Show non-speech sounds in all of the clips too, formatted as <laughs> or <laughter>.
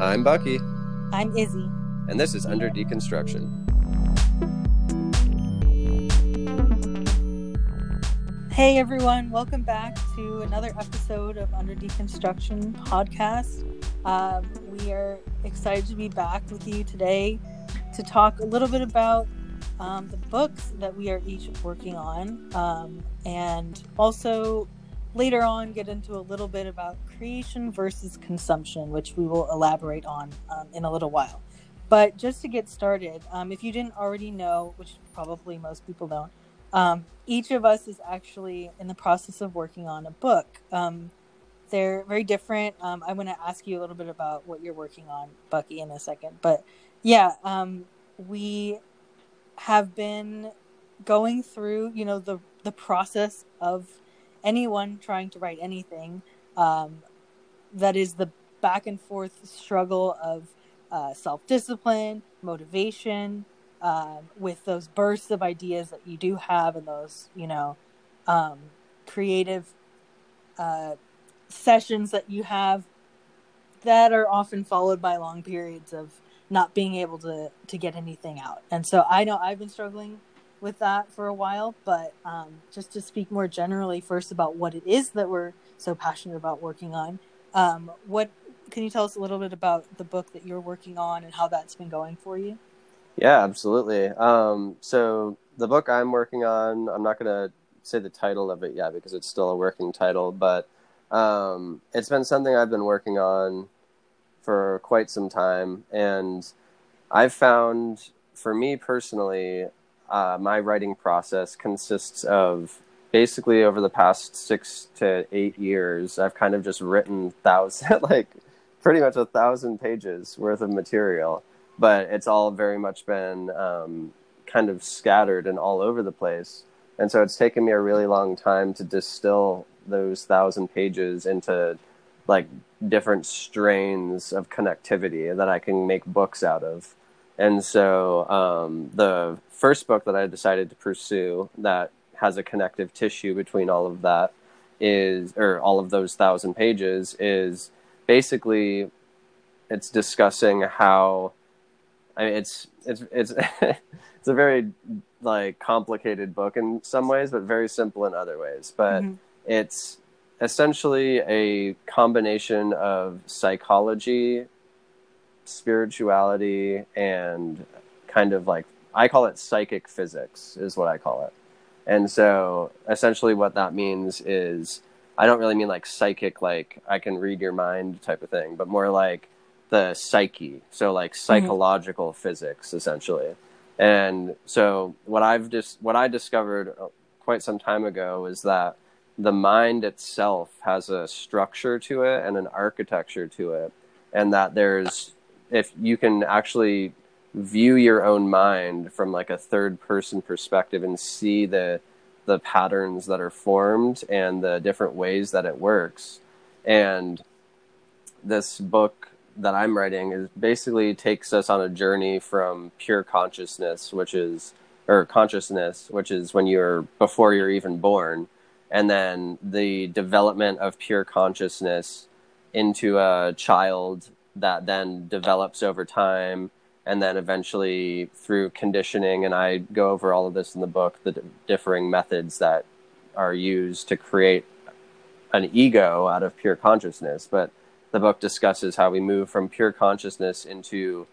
I'm Bucky, I'm Izzy. and this is Under Deconstruction. Hey everyone, welcome back to another episode of Under Deconstruction podcast. Um, we are excited to be back with you today to talk a little bit about um, the books that we are each working on, um, and also later on get into a little bit about creation versus consumption, which we will elaborate on um, in a little while. But just to get started, um, if you didn't already know, which probably most people don't, um, each of us is actually in the process of working on a book. Um, they're very different. Um, I want to ask you a little bit about what you're working on, Bucky, in a second. But yeah, um, we have been going through, you know, the the process of anyone trying to write anything. Um, that is the back and forth struggle of uh, self discipline, motivation, um, with those bursts of ideas that you do have and those you know um, creative uh, sessions that you have that are often followed by long periods of not being able to to get anything out and so i know i've been struggling with that for a while but um, just to speak more generally first about what it is that we're so passionate about working on um, what can you tell us a little bit about the book that you're working on and how that's been going for you Yeah, absolutely. Um, so the book I'm working on, I'm not going to say the title of it yet because it's still a working title, but um, it's been something I've been working on for quite some time, and I've found, for me personally, uh, my writing process consists of basically over the past six to eight years, I've kind of just written thousand, <laughs> like pretty much a thousand pages worth of material but it's all very much been um, kind of scattered and all over the place. And so it's taken me a really long time to distill those thousand pages into like different strains of connectivity that I can make books out of. And so um, the first book that I decided to pursue that has a connective tissue between all of that is, or all of those thousand pages, is basically it's discussing how I mean, it's it's it's <laughs> it's a very like complicated book in some ways, but very simple in other ways. But Mhm. it's essentially a combination of psychology, spirituality, and kind of like I call it psychic physics is what I call it. And so essentially, what that means is I don't really mean like psychic, like I can read your mind type of thing, but more like the psyche. So like mm-hmm. psychological physics essentially. And so what i've just what i discovered uh, quite some time ago is that the mind itself has a structure to it and an architecture to it and that there's if you can actually view your own mind from like a third person perspective and see the the patterns that are formed and the different ways that it works. And this book that I'm writing is basically takes us on a journey from pure consciousness, which is or consciousness, which is when you're before you're even born, and then the development of pure consciousness into a child that then develops over time and then eventually through conditioning and I go over all of this in the book the d- differing methods that are used to create an ego out of pure consciousness but the book discusses how we move from pure consciousness into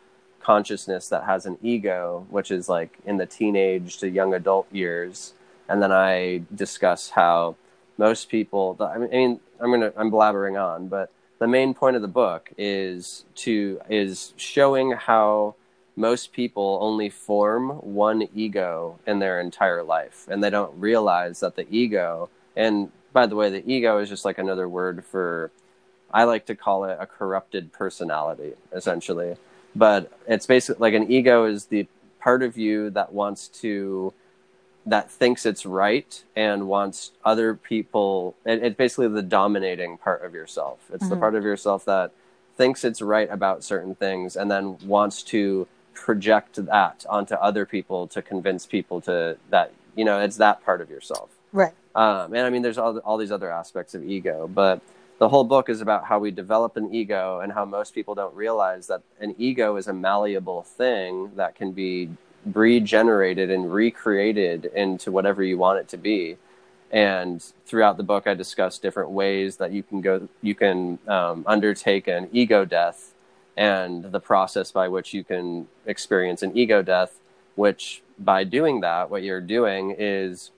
consciousness that has an ego, which is like in the teenage to young adult years. And then I discuss how most people, I mean, I'm gonna, I'm blabbering on, but the main point of the book is to, is showing how most people only form one ego in their entire life. And they don't realize that the ego, and by the way, the ego is just like another word for I like to call it a corrupted personality, essentially. But it's basically like an ego is the part of you that wants to, that thinks it's right and wants other people. It, it's basically the dominating part of yourself. It's the Mhm. part of yourself that thinks it's right about certain things and then wants to project that onto other people to convince people to that, you know, it's that part of yourself. right Um, and I mean, there's all, all these other aspects of ego, but the whole book is about how we develop an ego and how most people don't realize that an ego is a malleable thing that can be regenerated and recreated into whatever you want it to be. And throughout the book, I discuss different ways that you can go, you can um, undertake an ego death, and the process by which you can experience an ego death. Which, by doing that, what you're doing is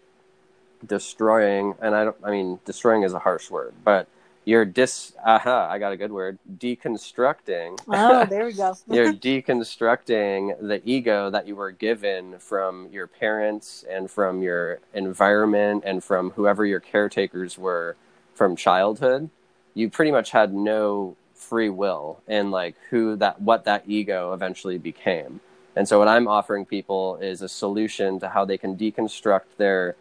destroying. And I don't, I mean, destroying is a harsh word, but you're dis aha i got a good word. Deconstructing. Oh <laughs> there we go. You're <laughs> deconstructing the ego that you were given from your parents and from your environment and from whoever your caretakers were from childhood. You pretty much had no free will in like who that what that ego eventually became. And so what i'm offering people is a solution to how they can deconstruct their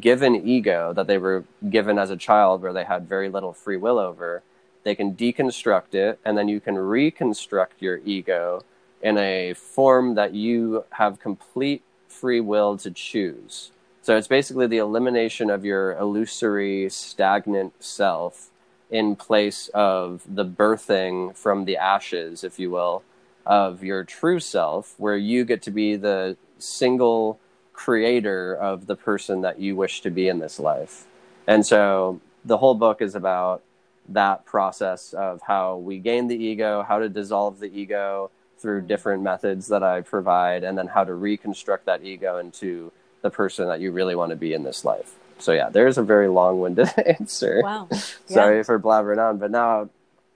given ego that they were given as a child where they had very little free will over they can deconstruct it and then you can reconstruct your ego in a form that you have complete free will to choose. So it's basically the elimination of your illusory stagnant self in place of the birthing from the ashes if you will of your true self where you get to be the single creator of the person that you wish to be in this life. And so the whole book is about that process of how we gain the ego, how to dissolve the ego through mm-hmm. different methods that I provide, and then how to reconstruct that ego into the person that you really want to be in this life. So yeah, there's a very long-winded <laughs> answer. Wow. <laughs> Yeah. Sorry for blabbering on, but now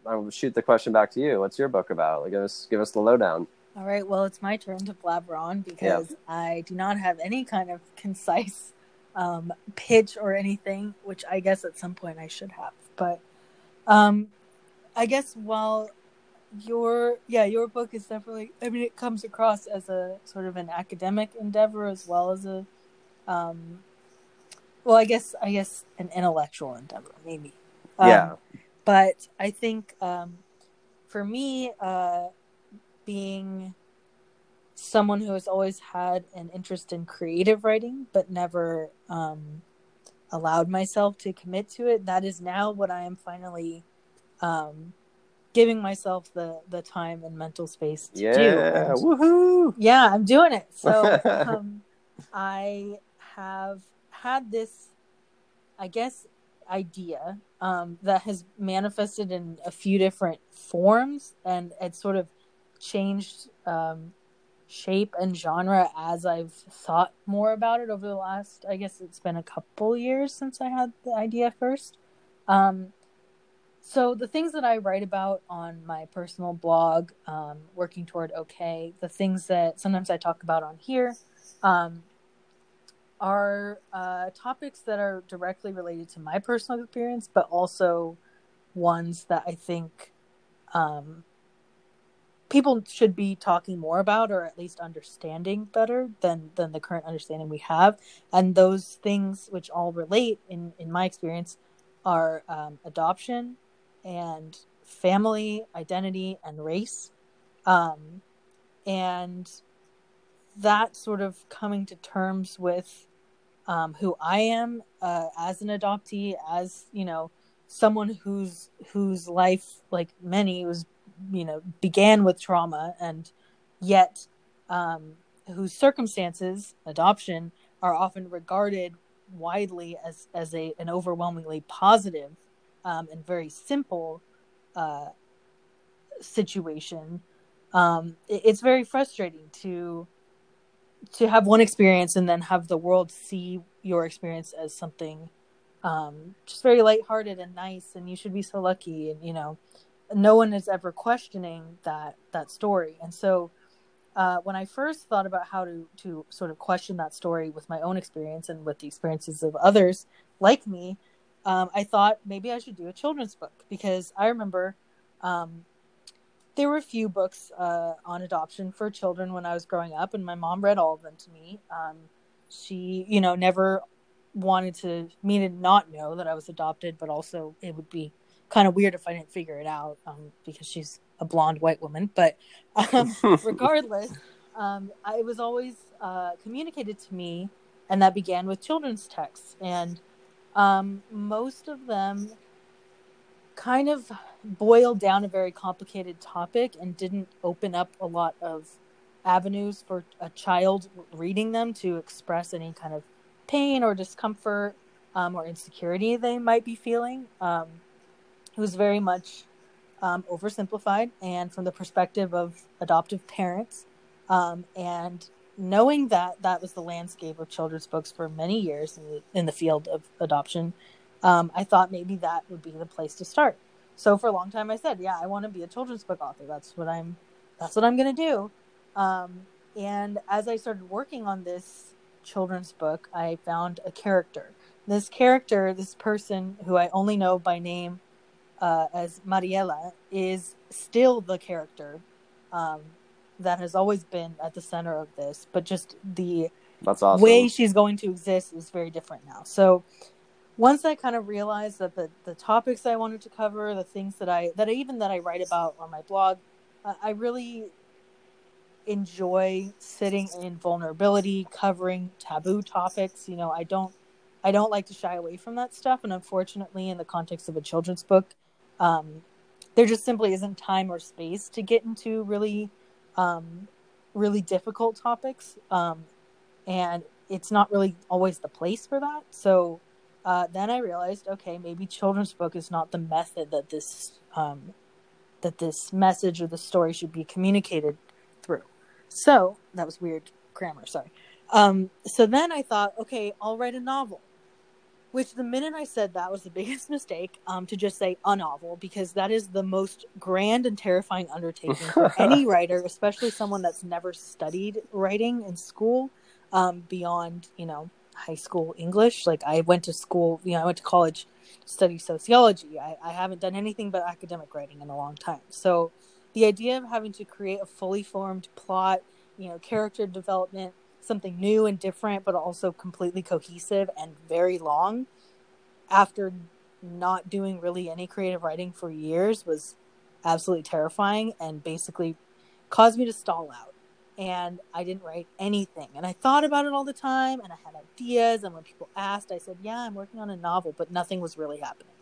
I'll shoot the question back to you. What's your book about? Like, give us give us the lowdown. All right, well, it's my turn to blabber on because yeah. I do not have any kind of concise um, pitch or anything, which I guess at some point I should have. But um, I guess while your yeah your book is definitely I mean it comes across as a sort of an academic endeavor as well as a um, well I guess I guess an intellectual endeavor maybe um, yeah but I think um, for me uh, being someone who has always had an interest in creative writing but never um, allowed myself to commit to it. That is now what i am finally um, giving myself the the time and mental space to yeah, do and, woohoo! Yeah i'm doing it. So <laughs> um, i have had this i guess idea um, that has manifested in a few different forms and it's sort of changed um, shape and genre as I've thought more about it over the last, I guess it's been a couple years since I had the idea first. Um, so the things that I write about on my personal blog, um, working toward okay, the things that sometimes I talk about on here, um, are uh, topics that are directly related to my personal experience, but also ones that I think um, people should be talking more about or at least understanding better than than the current understanding we have. And those things which all relate in in my experience are um, adoption and family identity and race. Um, and that sort of coming to terms with um, who i am uh, as an adoptee as you know someone whose whose life like many was you know began with trauma and yet um, whose circumstances adoption are often regarded widely as as a an overwhelmingly positive um, and very simple uh, situation um, it, it's very frustrating to to have one experience and then have the world see your experience as something um, just very lighthearted and nice and you should be so lucky and you know no one is ever questioning that that story. And so uh, when i first thought about how to to sort of question that story with my own experience and with the experiences of others like me um, i thought maybe i should do a children's book because i remember um, there were a few books uh, on adoption for children when i was growing up and my mom read all of them to me. Um, she you know never wanted to me to not know that i was adopted but also it would be kind of weird if I didn't figure it out um, because she's a blonde white woman. But um, <laughs> regardless, um, I, it was always uh, communicated to me, and that began with children's texts. And um, most of them kind of boiled down a very complicated topic and didn't open up a lot of avenues for a child reading them to express any kind of pain or discomfort um, or insecurity they might be feeling. It was very much um, oversimplified and from the perspective of adoptive parents. Um, and knowing that that was the landscape of children's books for many years in the, in the field of adoption, um, I thought maybe that would be the place to start. So for a long time, I said, "Yeah, I want to be a children's book author. That's what I'm. That's what I'm going to do." Um, and as I started working on this children's book, I found a character. This character, this person who I only know by name uh, as Mariela, is still the character um, that has always been at the center of this, but just the That's awesome. way she's going to exist is very different now. So once I kind of realized that the the topics I wanted to cover, the things that I that I, even that I write about on my blog, uh, I really enjoy sitting in vulnerability, covering taboo topics. You know, I don't I don't like to shy away from that stuff, and unfortunately, in the context of a children's book, um, there just simply isn't time or space to get into really um, really difficult topics, um, and it's not really always the place for that. So uh, then I realized, okay, maybe children's book is not the method that this um, that this message or the story should be communicated through. So that was weird grammar. Sorry. Um, so then I thought, okay, I'll write a novel. Which the minute I said that was the <laughs> biggest mistake um, to just say a novel because that is the most grand and terrifying undertaking for <laughs> any writer, especially someone that's never studied writing in school um, beyond you know high school English. Like I went to school, you know, I went to college, to study sociology. I, I haven't done anything but academic writing in a long time. So the idea of having to create a fully formed plot, you know, character development, something new and different, but also completely cohesive and very long after not doing really any creative writing for years was absolutely terrifying and basically caused me to stall out. And I didn't write anything. And I thought about it all the time and I had ideas. And when people asked, I said, Yeah, I'm working on a novel, but nothing was really happening.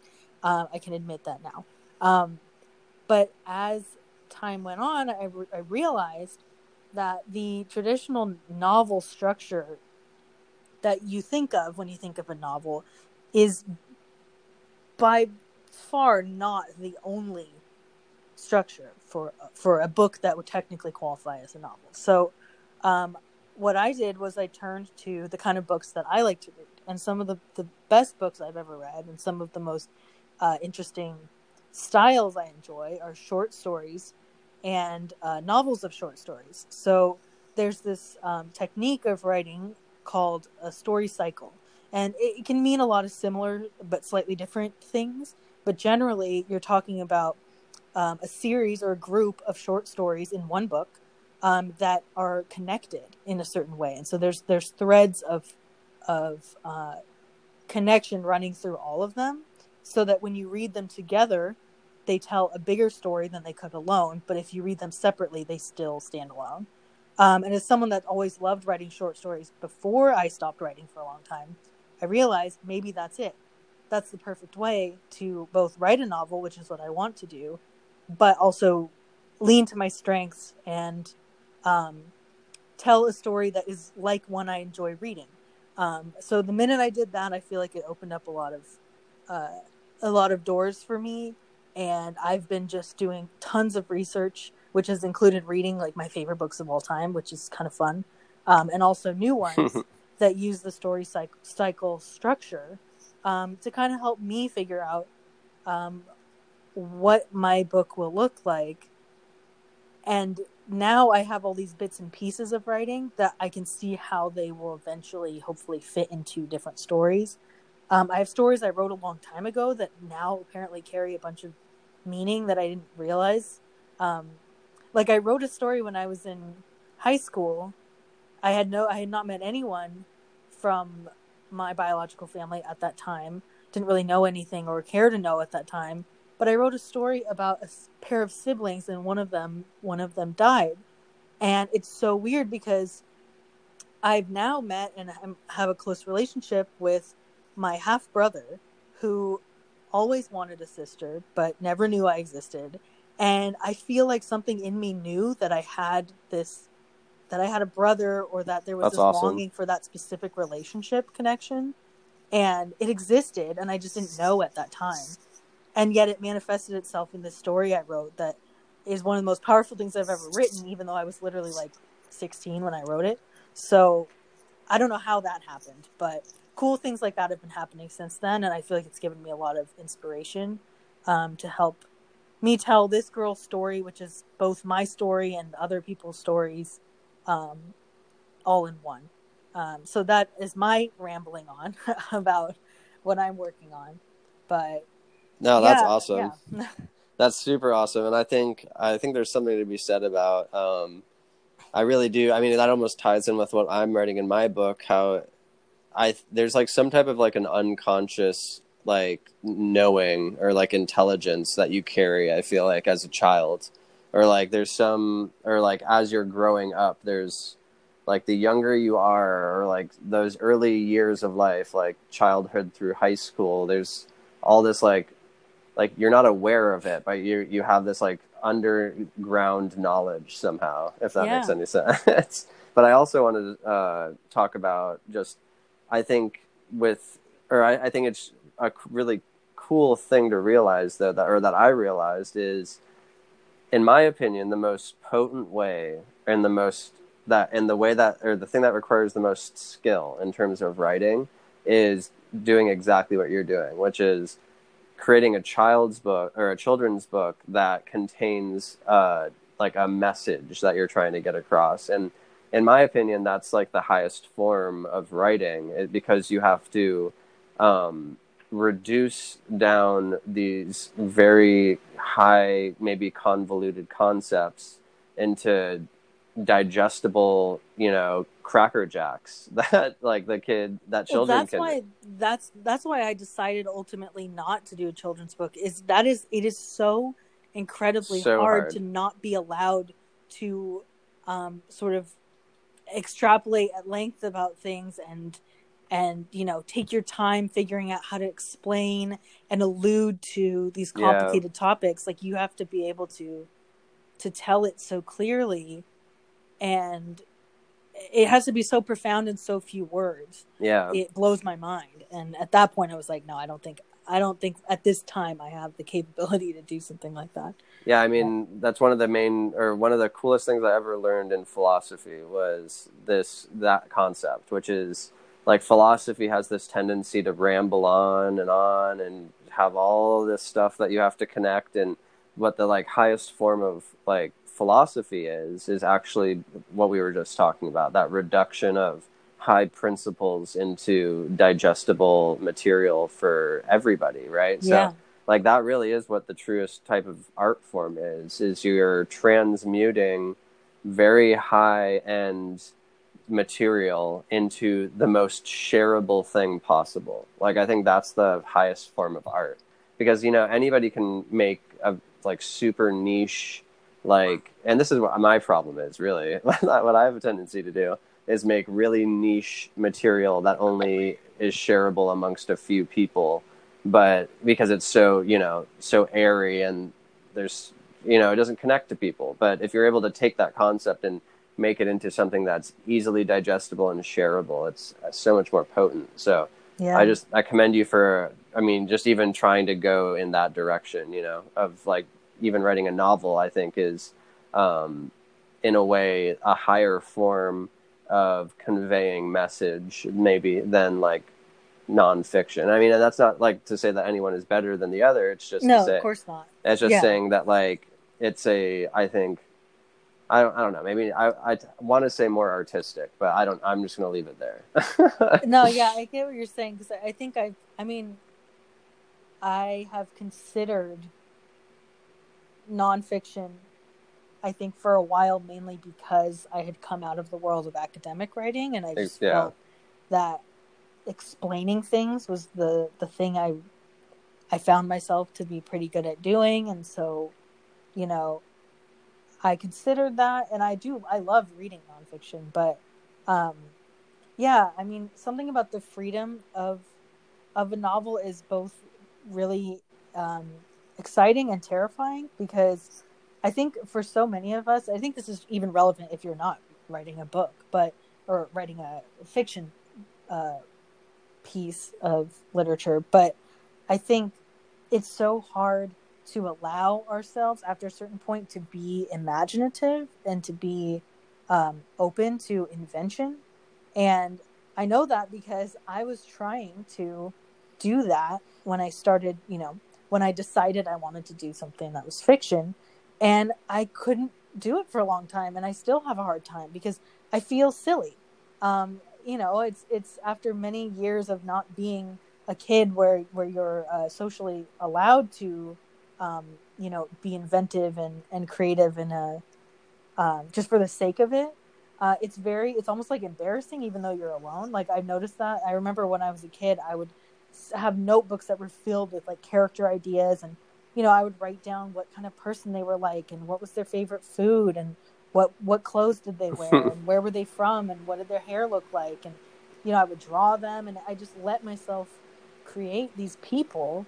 Um, I can admit that now. Um, but as time went on, I, re- I realized that the traditional novel structure that you think of when you think of a novel is by far not the only structure for for a book that would technically qualify as a novel. So, um, what I did was I turned to the kind of books that I like to read, and some of the the best books I've ever read, and some of the most uh, interesting styles I enjoy are short stories and uh, novels of short stories. So there's this um, technique of writing called a story cycle, and it can mean a lot of similar but slightly different things. But generally, you're talking about um, a series or a group of short stories in one book um, that are connected in a certain way, and so there's there's threads of of uh, connection running through all of them, so that when you read them together, they tell a bigger story than they could alone. But if you read them separately, they still stand alone. Um, and as someone that always loved writing short stories before I stopped writing for a long time, I realized maybe that's it. That's the perfect way to both write a novel, which is what I want to do, but also lean to my strengths and um, tell a story that is like one I enjoy reading. Um, so the minute I did that, I feel like it opened up a lot of uh, a lot of doors for me and I've been just doing tons of research, which has included reading like my favorite books of all time, which is kind of fun, um, and also new <laughs> ones that use the story cycle, cycle structure um, to kind of help me figure out um, what my book will look like. And now I have all these bits and pieces of writing that I can see how they will eventually, hopefully, fit into different stories. Um, I have stories I wrote a long time ago that now apparently carry a bunch of meaning that I didn't realize. Um, like I wrote a story when I was in high school. I had no, I had not met anyone from my biological family at that time. Didn't really know anything or care to know at that time. But I wrote a story about a pair of siblings, and one of them, one of them died, and it's so weird because I've now met and have a close relationship with my half brother, who always wanted a sister, but never knew I existed. And I feel like something in me knew that I had this, that I had a brother or that there was That's this awesome. longing for that specific relationship connection. And it existed, and I just didn't know at that time. And yet it manifested itself in this story I wrote that is one of the most powerful things I've ever written, even though I was literally like 16 when I wrote it. So I don't know how that happened, but cool things like that have been happening since then. And I feel like it's given me a lot of inspiration um, to help me tell this girl's story, which is both my story and other people's stories, um, all in one. Um, so that is my rambling on <laughs> about what I'm working on. But No, that's yeah, awesome. yeah. <laughs> That's super awesome, and I think I think there's something to be said about. Um, I really do. I mean, that almost ties in with what I'm writing in my book. How I there's like some type of like an unconscious like knowing or like intelligence that you carry. I feel like as a child, or like there's some or like as you're growing up, there's like the younger you are, or like those early years of life, like childhood through high school. There's all this like like you're not aware of it, but you you have this like underground knowledge somehow, if that Yeah. makes any sense. <laughs> but I also wanted to uh, talk about just I think with or I, I think it's a really cool thing to realize though that or that I realized is in my opinion the most potent way and the most that and the way that or the thing that requires the most skill in terms of writing is doing exactly what you're doing, which is creating a child's book or a children's book that contains uh, like a message that you're trying to get across. And in my opinion, that's like the highest form of writing because you have to um, reduce down these very high, maybe convoluted concepts into digestible, you know, cracker jacks <laughs> that like the kid that well, children that's can. why that's that's why I decided ultimately not to do a children's book. Is that is it is so incredibly So hard, hard. to not be allowed to um, sort of extrapolate at length about things and and you know take your time figuring out how to explain and allude to these Yeah. complicated topics like you have to be able to to tell it so clearly and it has to be so profound in so few words Yeah. it blows my mind and at that point i was like no i don't think i don't think at this time i have the capability to do something like that. Yeah, I mean that's one of the main or one of the coolest things I ever learned in philosophy was this that concept, which is like philosophy has this tendency to ramble on and on and have all this stuff that you have to connect. And what the like highest form of like philosophy is is actually what we were just talking about that reduction of high principles into digestible material for everybody right? Yeah. like that really is what the truest type of art form is is you're transmuting very high end material into the most shareable thing possible. Like i think that's the highest form of art. Because you know anybody can make a like super niche like and this is what my problem is really <laughs> what i have a tendency to do is make really niche material that only is shareable amongst a few people. But because it's so you know so airy and there's you know it doesn't connect to people. But if you're able to take that concept and make it into something that's easily digestible and shareable it's uh, so much more potent. So yeah. I just i commend you for i mean just even trying to go in that direction you know of like even writing a novel i think is um in a way a higher form of conveying message maybe than like nonfiction i mean and that's not like to say that anyone is better than the other it's just no to say of course not it's just Yeah. saying that like it's a I think I don't I don't know maybe I I want to say more artistic but I don't I'm just gonna leave it there. <laughs> no yeah i get what you're saying because I, I think i i mean i have considered nonfiction i think for a while mainly because i had come out of the world of academic writing and i just Yeah. felt that explaining things was the the thing i i found myself to be pretty good at doing and so you know i considered that and i do i love reading nonfiction but um yeah i mean something about the freedom of of a novel is both really um, exciting and terrifying because I think for so many of us, I think this is even relevant if you're not writing a book, but or writing a fiction uh, piece of literature. But I think it's so hard to allow ourselves after a certain point to be imaginative and to be um, open to invention. And I know that because I was trying to do that when I started, you know, when I decided I wanted to do something that was fiction. And I couldn't do it for a long time. And I still have a hard time because I feel silly. Um, you know, it's it's after many years of not being a kid where where you're uh, socially allowed to, um, you know, be inventive and and creative in a um, just for the sake of it. Uh, it's very it's almost like embarrassing even though you're alone. Like I've noticed that. I remember when I was a kid, I would have notebooks that were filled with like character ideas and you know i would write down what kind of person they were like and what was their favorite food and what what clothes did they wear <laughs> and where were they from and what did their hair look like? And you know i would draw them and i just let myself create these people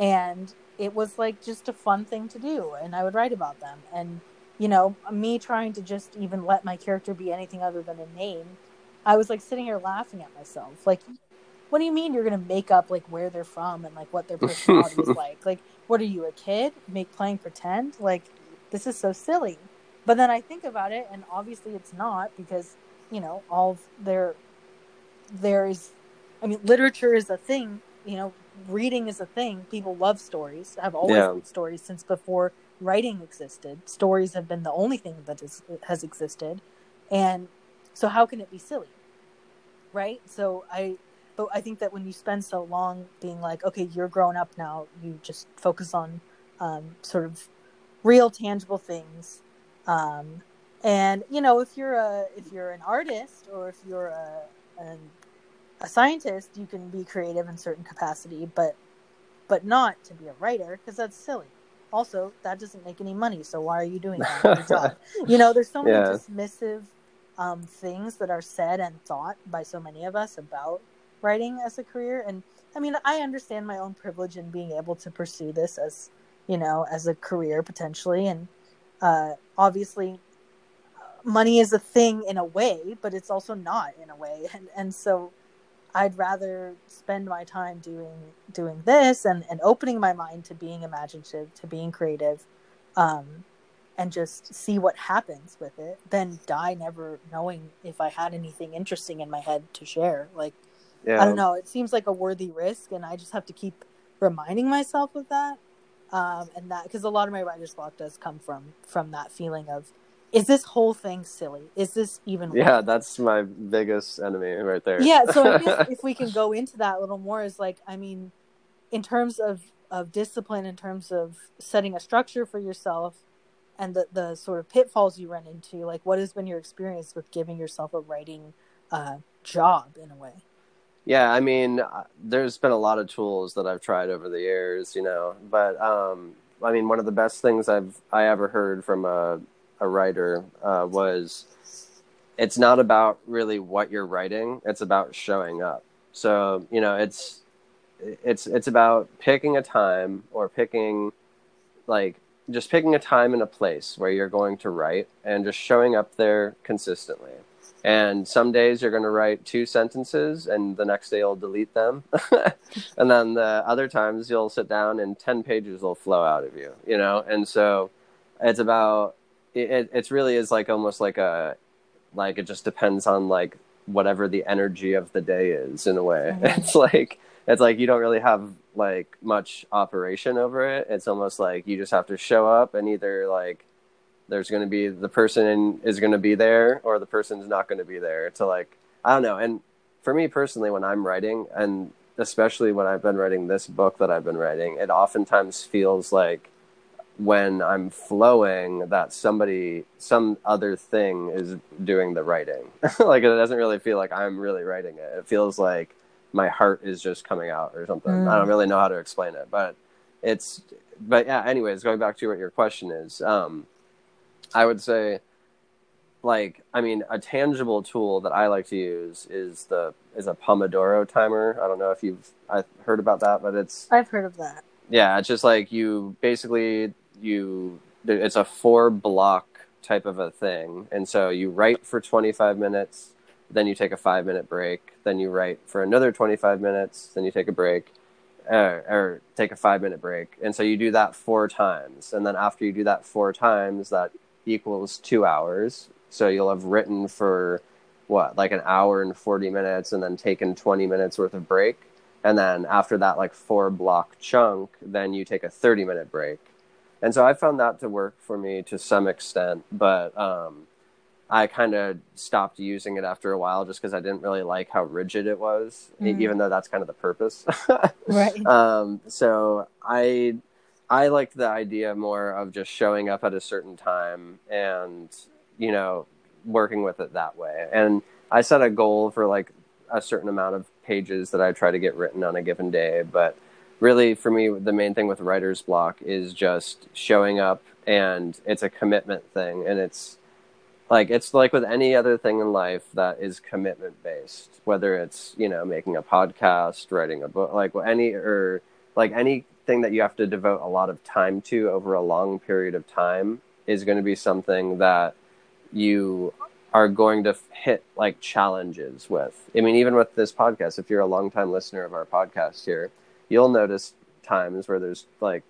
and it was like just a fun thing to do and i would write about them. And you know me trying to just even let my character be anything other than a name i was like sitting here laughing at myself. Like what do you mean you're going to make up like where they're from and like what their <laughs> personality is like? Like what are you a kid? Make playing pretend? Like this is so silly. But then i think about it and obviously it's not because you know all there there is i mean literature is a thing you know reading is a thing. People love stories. I've always yeah. loved stories since before writing existed. Stories have been the only thing that is, has existed. And so how can it be silly? Right? So i but I think that when you spend so long being like, okay, you're grown up now, you just focus on um, sort of real, tangible things. Um, and you know, if you're a if you're an artist or if you're a an, a scientist, you can be creative in certain capacity, but but not to be a writer because that's silly. Also, that doesn't make any money, so why are you doing that? <laughs> You know, there's so many yeah. dismissive um, things that are said and thought by so many of us about writing as a career. And i mean i understand my own privilege in being able to pursue this as you know as a career potentially. And uh, obviously money is a thing in a way but it's also not in a way. And and so i'd rather spend my time doing doing this and and opening my mind to being imaginative to being creative um and just see what happens with it than die never knowing if i had anything interesting in my head to share. Like yeah. I don't know. It seems like a worthy risk, and I just have to keep reminding myself of that. Um, and that because a lot of my writer's block does come from from that feeling of, is this whole thing silly? Is this even? Yeah, that's my biggest enemy right there. Yeah, so <laughs> if we can go into that a little more, is like, I mean, in terms of of discipline, in terms of setting a structure for yourself, and the the sort of pitfalls you run into, like, what has been your experience with giving yourself a writing uh, job in a way? Yeah, I mean, uh, there's been a lot of tools that I've tried over the years, you know, but um, I mean, one of the best things I've I ever heard from a a writer uh, was it's not about really what you're writing; it's about showing up. So you know, it's it's it's about picking a time or picking like just picking a time and a place where you're going to write and just showing up there consistently and some days you're going to write two sentences and the next day you'll delete them. <laughs> And then the other times you'll sit down and 10 pages will flow out of you you know? And so it's about it it's really is like almost like a like it just depends on like whatever the energy of the day is in a way. Mm-hmm. <laughs> it's like it's like you don't really have like much operation over it. It's almost like you just have to show up and either like there's going to be the person is going to be there or the person's not going to be there. To like i don't know. And for me personally when i'm writing and especially when i've been writing this book that i've been writing it oftentimes feels like when i'm flowing that somebody some other thing is doing the writing. <laughs> Like it doesn't really feel like i'm really writing it. It feels like my heart is just coming out or something. Mm. i don't really know how to explain it but it's but yeah anyways going back to what your question is um I would say, like, I mean, a tangible tool that I like to use is the is a Pomodoro timer. I don't know if you've I've heard about that, but it's I've heard of that. yeah, it's just like you basically you it's a four block type of a thing, and so you write for 25 minutes, then you take a five minute break, then you write for another 25 minutes, then you take a break. Uh, or take a five minute break. And so you do that four times. And then after you do that four times, that equals two hours. So you'll have written for what, like an hour and 40 minutes and then taken 20 minutes worth of break and then after that like four block chunk then you take a 30 minute break and so i found that to work for me to some extent but um, i kind of stopped using it after a while just because i didn't really like how rigid it was mm. even though that's kind of the purpose <laughs> right um, so i i liked the idea more of just showing up at a certain time and you know working with it that way and i set a goal for like a certain amount of pages that I try to get written on a given day. But really, for me, the main thing with writer's block is just showing up, and it's a commitment thing. And it's like it's like with any other thing in life that is commitment based, whether it's you know making a podcast, writing a book, like any or like anything that you have to devote a lot of time to over a long period of time is going to be something that you are going to hit like challenges with. I mean, even with this podcast, if you're a longtime listener of our podcast here, you'll notice times where there's like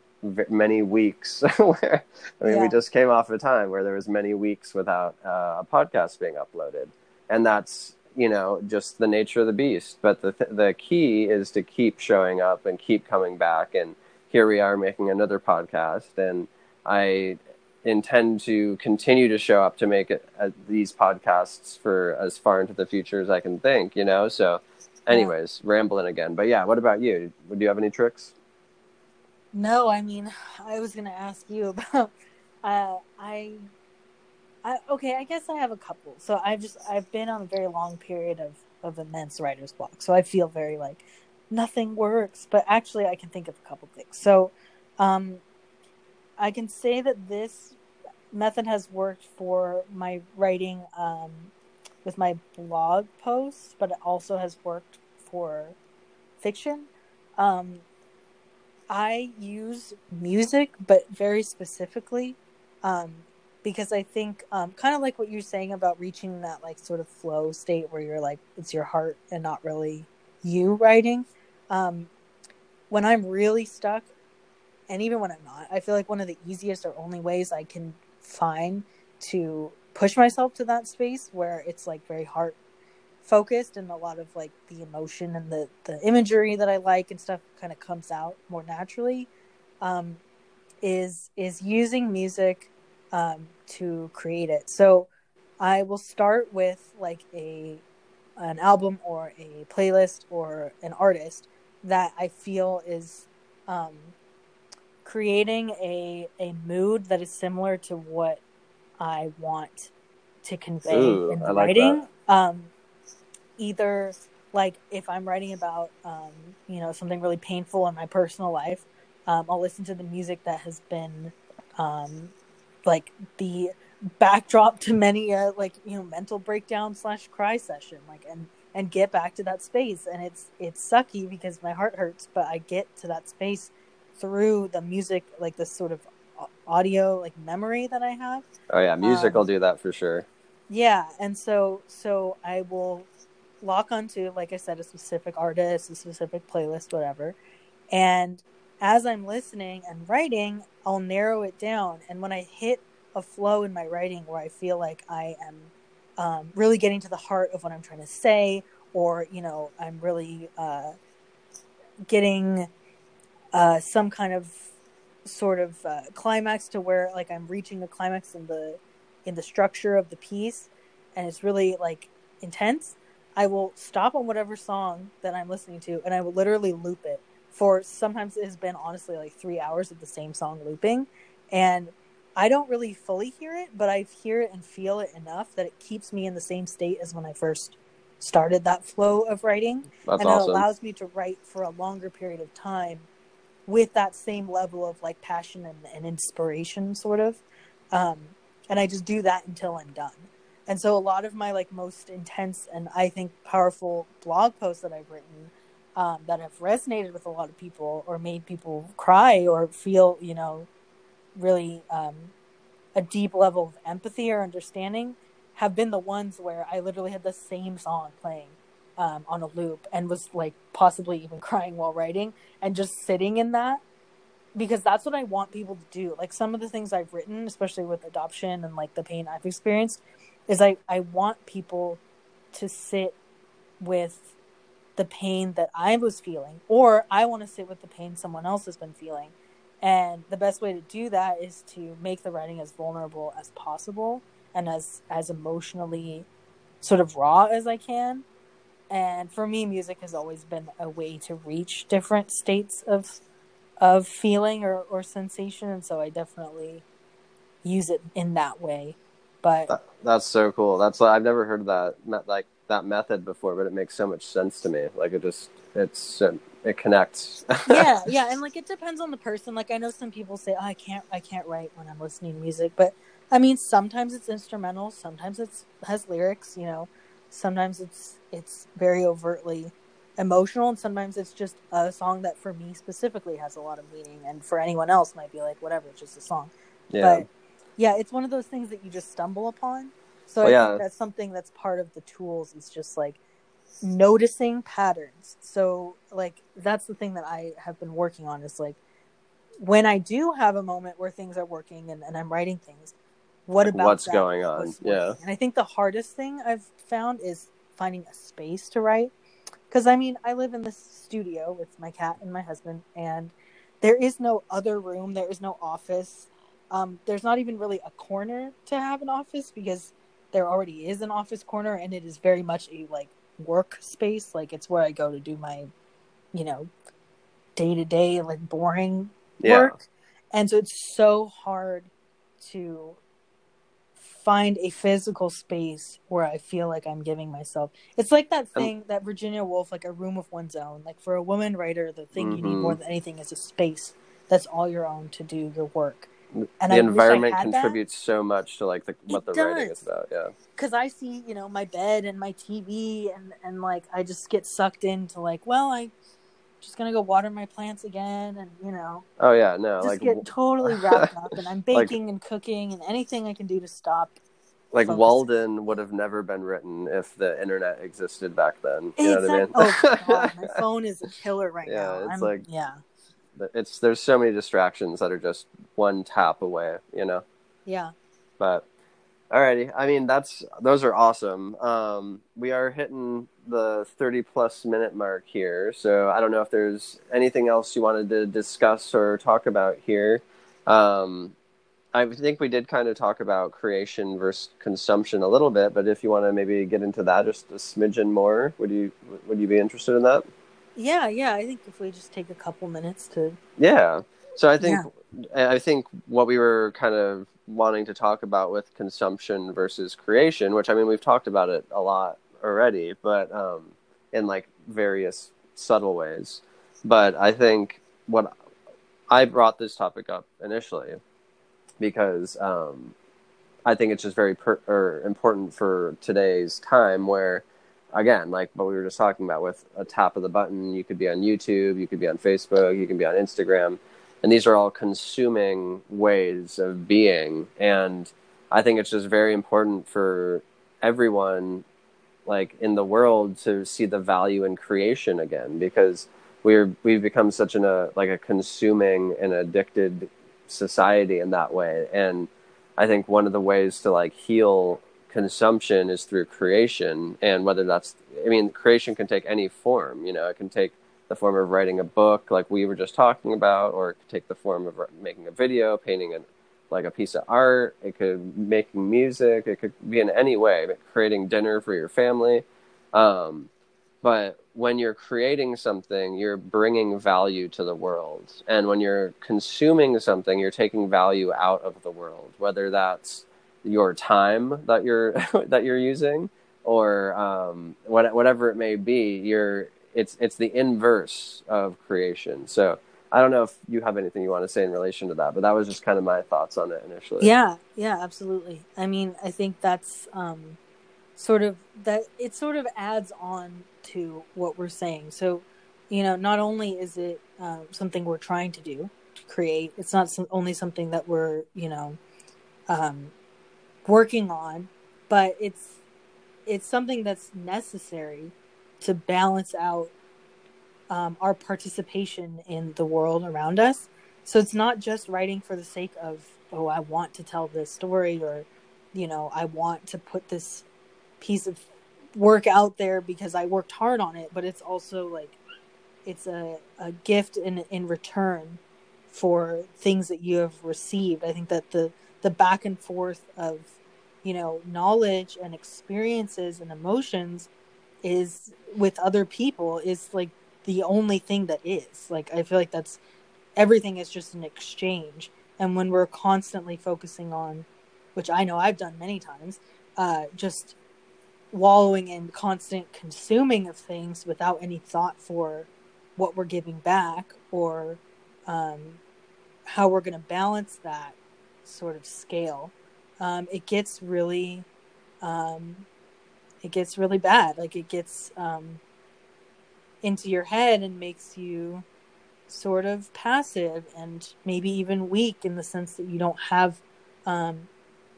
many weeks <laughs> where I mean, yeah. we just came off a time where there was many weeks without uh, a podcast being uploaded, and that's you know just the nature of the beast. But the th- the key is to keep showing up and keep coming back. And here we are making another podcast, and I intend to continue to show up to make it, uh, these podcasts for as far into the future as I can think, you know? So, anyways, yeah. rambling again. But yeah, what about you? Do you have any tricks? No, I mean, I was going to ask you <laughs> about, uh, I, I, okay, I guess I have a couple. So I've just, I've been on a very long period of, of immense writer's block. So I feel very like nothing works, but actually I can think of a couple things. So, um, I can say that this method has worked for my writing um, with my blog posts, but it also has worked for fiction. Um, I use music, but very specifically, um, because I think um, kind of like what you're saying about reaching that like sort of flow state where you're like it's your heart and not really you writing. Um, when I'm really stuck, and even when I'm not, I feel like one of the easiest or only ways I can find to push myself to that space where it's like very heart focused and a lot of like the emotion and the the imagery that I like and stuff kind of comes out more naturally um, is is using music um, to create it. So I will start with like a an album or a playlist or an artist that I feel is um, creating a a mood that is similar to what I want to convey Ooh, in the like writing. Um, either like if I'm writing about um, you know something really painful in my personal life, um, I'll listen to the music that has been um, like the backdrop to many uh, like you know mental breakdown slash cry session like and and get back to that space and it's it's sucky because my heart hurts but i get to that space through the music, like this sort of audio like memory that I have. Oh yeah, music um, will do that for sure. Yeah, and so so I will lock onto, like I said, a specific artist, a specific playlist, whatever. And as I'm listening and writing, I'll narrow it down. And when I hit a flow in my writing where I feel like I am um, really getting to the heart of what I'm trying to say, or you know, I'm really uh, getting uh, some kind of sort of uh, climax to where like I'm reaching a climax in the in the structure of the piece, and it's really like intense. I will stop on whatever song that I'm listening to, and I will literally loop it for sometimes it has been honestly like three hours of the same song looping, and I don't really fully hear it, but I hear it and feel it enough that it keeps me in the same state as when I first started that flow of writing, That's and awesome. it allows me to write for a longer period of time with that same level of like passion and, and inspiration sort of. Um, and i just do that until i'm done. And so a lot of my like most intense and i think powerful blog posts that i've written um, that have resonated with a lot of people or made people cry or feel, you know, really um, a deep level of empathy or understanding have been the ones where I literally had the same song playing um, on a loop and was like possibly even <laughs> crying while writing and just sitting in that because that's what I want people to do. Like some of the things I've written, especially with adoption and like the pain I've experienced, is I, I want people to sit with the pain that I was feeling, or I want to sit with the pain someone else has been feeling. And the best way to do that is to make the writing as vulnerable as possible and as as emotionally sort of raw as I can. And for me, music has always been a way to reach different states of of feeling or, or sensation, and so I definitely use it in that way. But That, that's so cool. That's I've never heard of that me- like that method before, but it makes so much sense to me. Like it just it's uh, it connects. <laughs> yeah, yeah, and like it depends on the person. Like I know some people say, oh, "I can't, I can't write when I'm listening to music," but I mean, sometimes it's instrumental, sometimes it's has lyrics. You know, sometimes it's it's very overtly emotional, and sometimes it's just a song that for me specifically has a lot of meaning, and for anyone else might be like, whatever, it's just a song. yeah. But yeah, it's one of those things that you just stumble upon. So yeah. think that's something that's part of the tools is just like noticing patterns. So like that's the thing that I have been working on is like when I do have a moment where things are working and, and I'm writing things, what Like, about what's going on? Yeah. And I think the hardest thing I've found is finding a space to write. Because I mean, I live in this studio with my cat and my husband, and there is no other room. There is no office. Um, there's not even really a corner to have an office because there already is an office corner, and it is very much a like work space. Like it's where I go to do my, you know, day to day like boring Yeah. work. And so it's so hard to find a physical space where I feel like I'm giving myself. It's like that Um, thing that Virginia Woolf, like a room of one's own. Like for a woman writer, the thing you need more than anything is a space that's all your own to do your work. And the I environment had that. contributes so much to like the, what It the writing is about. Yeah. because I see, you know, my bed and my TV, and and like I just get sucked into like, well, I just gonna go water my plants again, and you know, Oh yeah. No. just like get totally <laughs> wrapped up, and I'm baking and cooking and anything I can do to stop. like focusing. Walden would have never been written if the internet existed back then. You know what I mean? Oh god, my <laughs> phone is a killer right Yeah, now. it's I'm, like- yeah, it's there's so many distractions that are just one tap away. You know. yeah, But alrighty, I mean that's those are awesome. Um, we are hitting the thirty plus minute mark here, so I don't know if there's anything else you wanted to discuss or talk about here. Um, I think we did kind of talk about creation versus consumption a little bit, but if you want to maybe get into that just a smidgen more, would you would you be interested in that? Yeah, yeah. I think if we just take a couple minutes to, Yeah. So I think I think what we were kind of wanting to talk about with consumption versus creation, which I mean we've talked about it a lot already, but um, in like various subtle ways. But I think what I brought this topic up initially because um, I think it's just very per- or important for today's time where again, like what we were just talking about, with a tap of the button, you could be on YouTube, you could be on Facebook, you can be on Instagram, and these are all consuming ways of being. And I think it's just very important for everyone, like in the world, to see the value in creation again, because we're we've become such an a like a consuming and addicted society in that way, and I think one of the ways to like heal consumption is through creation and whether that's i mean creation can take any form you know it can take the form of writing a book like we were just talking about or it could take the form of making a video painting a, like a piece of art it could making music it could be in any way creating dinner for your family um, but when you're creating something you're bringing value to the world and when you're consuming something you're taking value out of the world whether that's your time that you're <laughs> that you're using or um, what, whatever it may be you're it's it's the inverse of creation so i don't know if you have anything you want to say in relation to that but that was just kind of my thoughts on it initially yeah, yeah, absolutely. I mean, I think that's um, sort of that. It sort of adds on to what we're saying. So you know, not only is it um, something we're trying to do to create, it's not some, only something that we're, you know, um, working on, but it's it's something that's necessary to balance out um, our participation in the world around us. So it's not just writing for the sake of, oh, I want to tell this story or, you know, I want to put this piece of work out there because I worked hard on it, but it's also like, it's a, a gift in, in return for things that you have received. I think that the, the back and forth of, you know, knowledge and experiences and emotions is with other people is like the only thing that is. Like I feel like that's everything is just an exchange. And when we're constantly focusing on, which I know I've done many times, uh, just wallowing in constant consuming of things without any thought for what we're giving back or um, how we're going to balance that sort of scale, um, it gets really, um, it gets really bad. Like it gets um, into your head and makes you sort of passive and maybe even weak in the sense that you don't have um,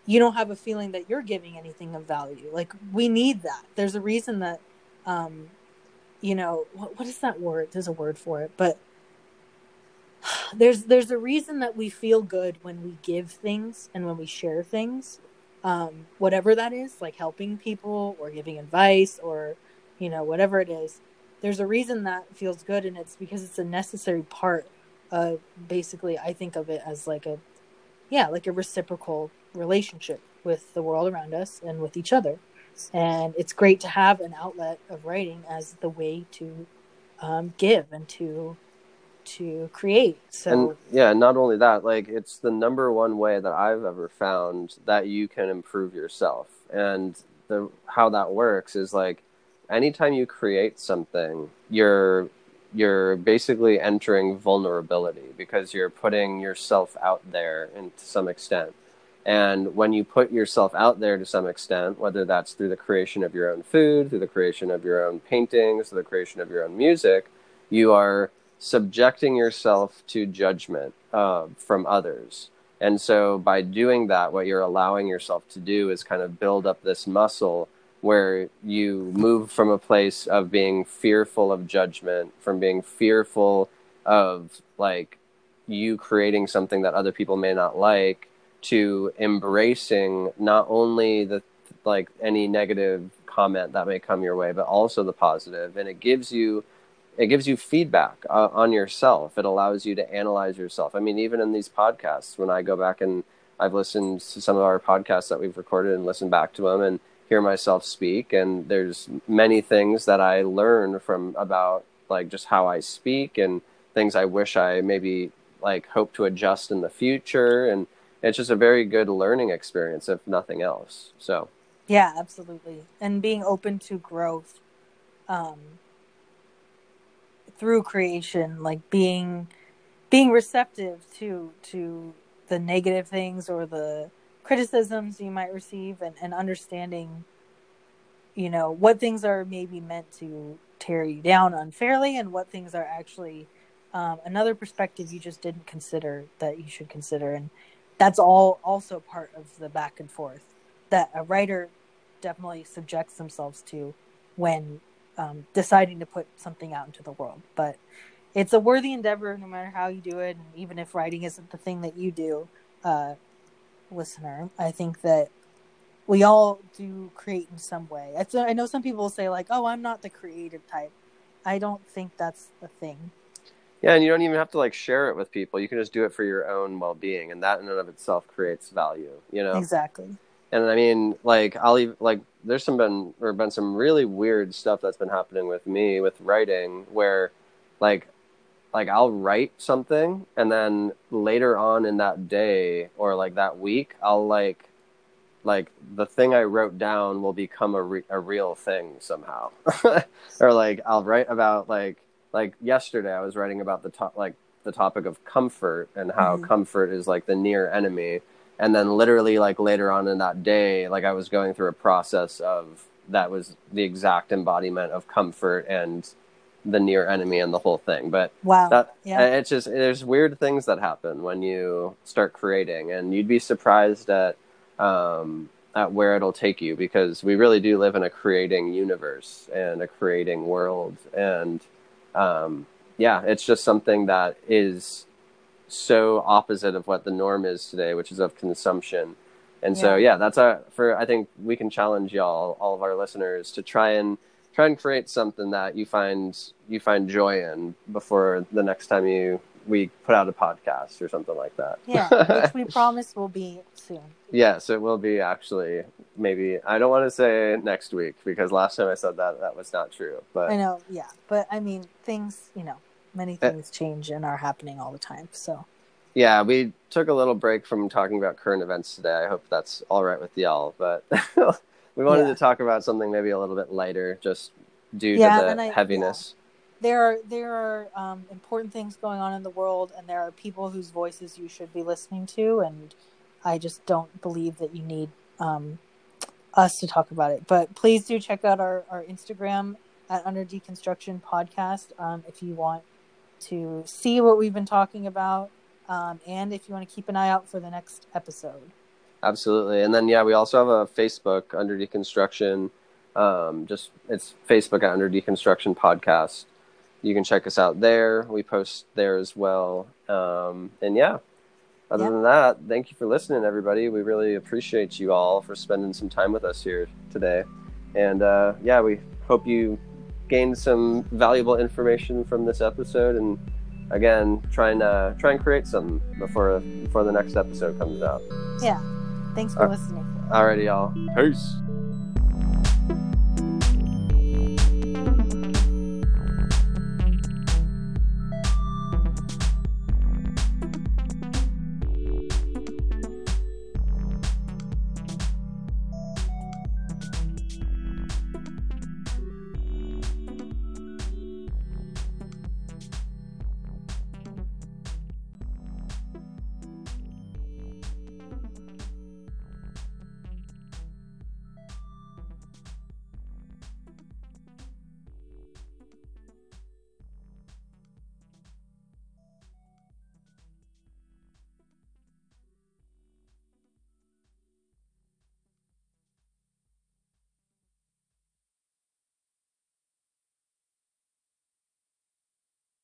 you don't have a feeling that you're giving anything of value. Like we need that. There's a reason that um, you know what, what is that word? There's a word for it but there's there's a reason that we feel good when we give things and when we share things. Um, whatever that is like helping people or giving advice or you know whatever it is there's a reason that feels good and it's because it's a necessary part of basically i think of it as like a yeah like a reciprocal relationship with the world around us and with each other. And it's great to have an outlet of writing as the way to um, give and to to create so and yeah not only that like it's the number one way that i've ever found that you can improve yourself and the how that works is like anytime you create something, you're you're basically entering vulnerability because you're putting yourself out there and to some extent. And when you put yourself out there to some extent, whether that's through the creation of your own food, through the creation of your own paintings, through the creation of your own music, you are subjecting yourself to judgment uh, from others. And so by doing that, what you're allowing yourself to do is kind of build up this muscle where you move from a place of being fearful of judgment, from being fearful of like you creating something that other people may not like, to embracing not only the like any negative comment that may come your way, but also the positive, and it gives you it gives you feedback uh, on yourself. It allows you to analyze yourself. I mean, even in these podcasts, when I go back and I've listened to some of our podcasts that we've recorded and listened back to them, and hear myself speak and there's many things that I learn from about like just how I speak and things I wish I maybe like hope to adjust in the future and it's just a very good learning experience if nothing else. So yeah, absolutely. And being open to growth um through creation, like being being receptive to to the negative things or the criticisms you might receive and, and understanding you know what things are maybe meant to tear you down unfairly and what things are actually um, another perspective you just didn't consider that you should consider. And that's all also part of the back and forth that a writer definitely subjects themselves to when um, deciding to put something out into the world but it's a worthy endeavor no matter how you do it and even if writing isn't the thing that you do uh, listener. I think that we all do create in some way. I know some people say like, "Oh, I'm not the creative type." I don't think that's the thing. Yeah, and you don't even have to like share it with people. You can just do it for your own well-being, and that in and of itself creates value. You know exactly. And I mean, like I'll even like there's some been or been some really weird stuff that's been happening with me with writing where like like I'll write something and then later on in that day or like that week I'll like like the thing I wrote down will become a, re- a real thing somehow <laughs> or like I'll write about like like yesterday I was writing about the top like the topic of comfort and how mm-hmm. comfort is like the near enemy and then literally like later on in that day like I was going through a process of that was the exact embodiment of comfort and the near enemy and the whole thing. But wow, that yeah, it's just there's weird things that happen when you start creating, and you'd be surprised at um, at where it'll take you because we really do live in a creating universe and a creating world, and um, yeah, it's just something that is so opposite of what the norm is today, which is of consumption. And so, Yeah. yeah, that's a for. I think we can challenge y'all, all of our listeners, to try and try and create something that you find you find joy in before the next time you we put out a podcast or something like that. yeah, <laughs> which we promise will be soon. yes, it will be actually maybe. I don't want to say next week because last time I said that that was not true. But I know, yeah, but I mean, things, you know, many Uh, things change and are happening all the time. So Yeah, we took a little break from talking about current events today. I hope that's all right with y'all. But <laughs> we wanted Yeah. to talk about something maybe a little bit lighter, just due Yeah, to the I- heaviness. there are there are um, important things going on in the world, and there are people whose voices you should be listening to. And I just don't believe that you need um, us to talk about it. But please do check out our, our Instagram at Under Deconstruction Podcast um, if you want to see what we've been talking about, um, and if you want to keep an eye out for the next episode. Absolutely. And then yeah, we also have a Facebook under deconstruction. Um, just it's Facebook at under deconstruction podcast. You can check us out there. We post there as well. Um, and yeah, other Yeah. than that, thank you for listening, everybody. We really appreciate you all for spending some time with us here today. And uh, yeah, we hope you gained some valuable information from this episode. And again, try and uh, try and create some before before the next episode comes out. Yeah. Thanks for Uh, listening. Alrighty, y'all. Peace.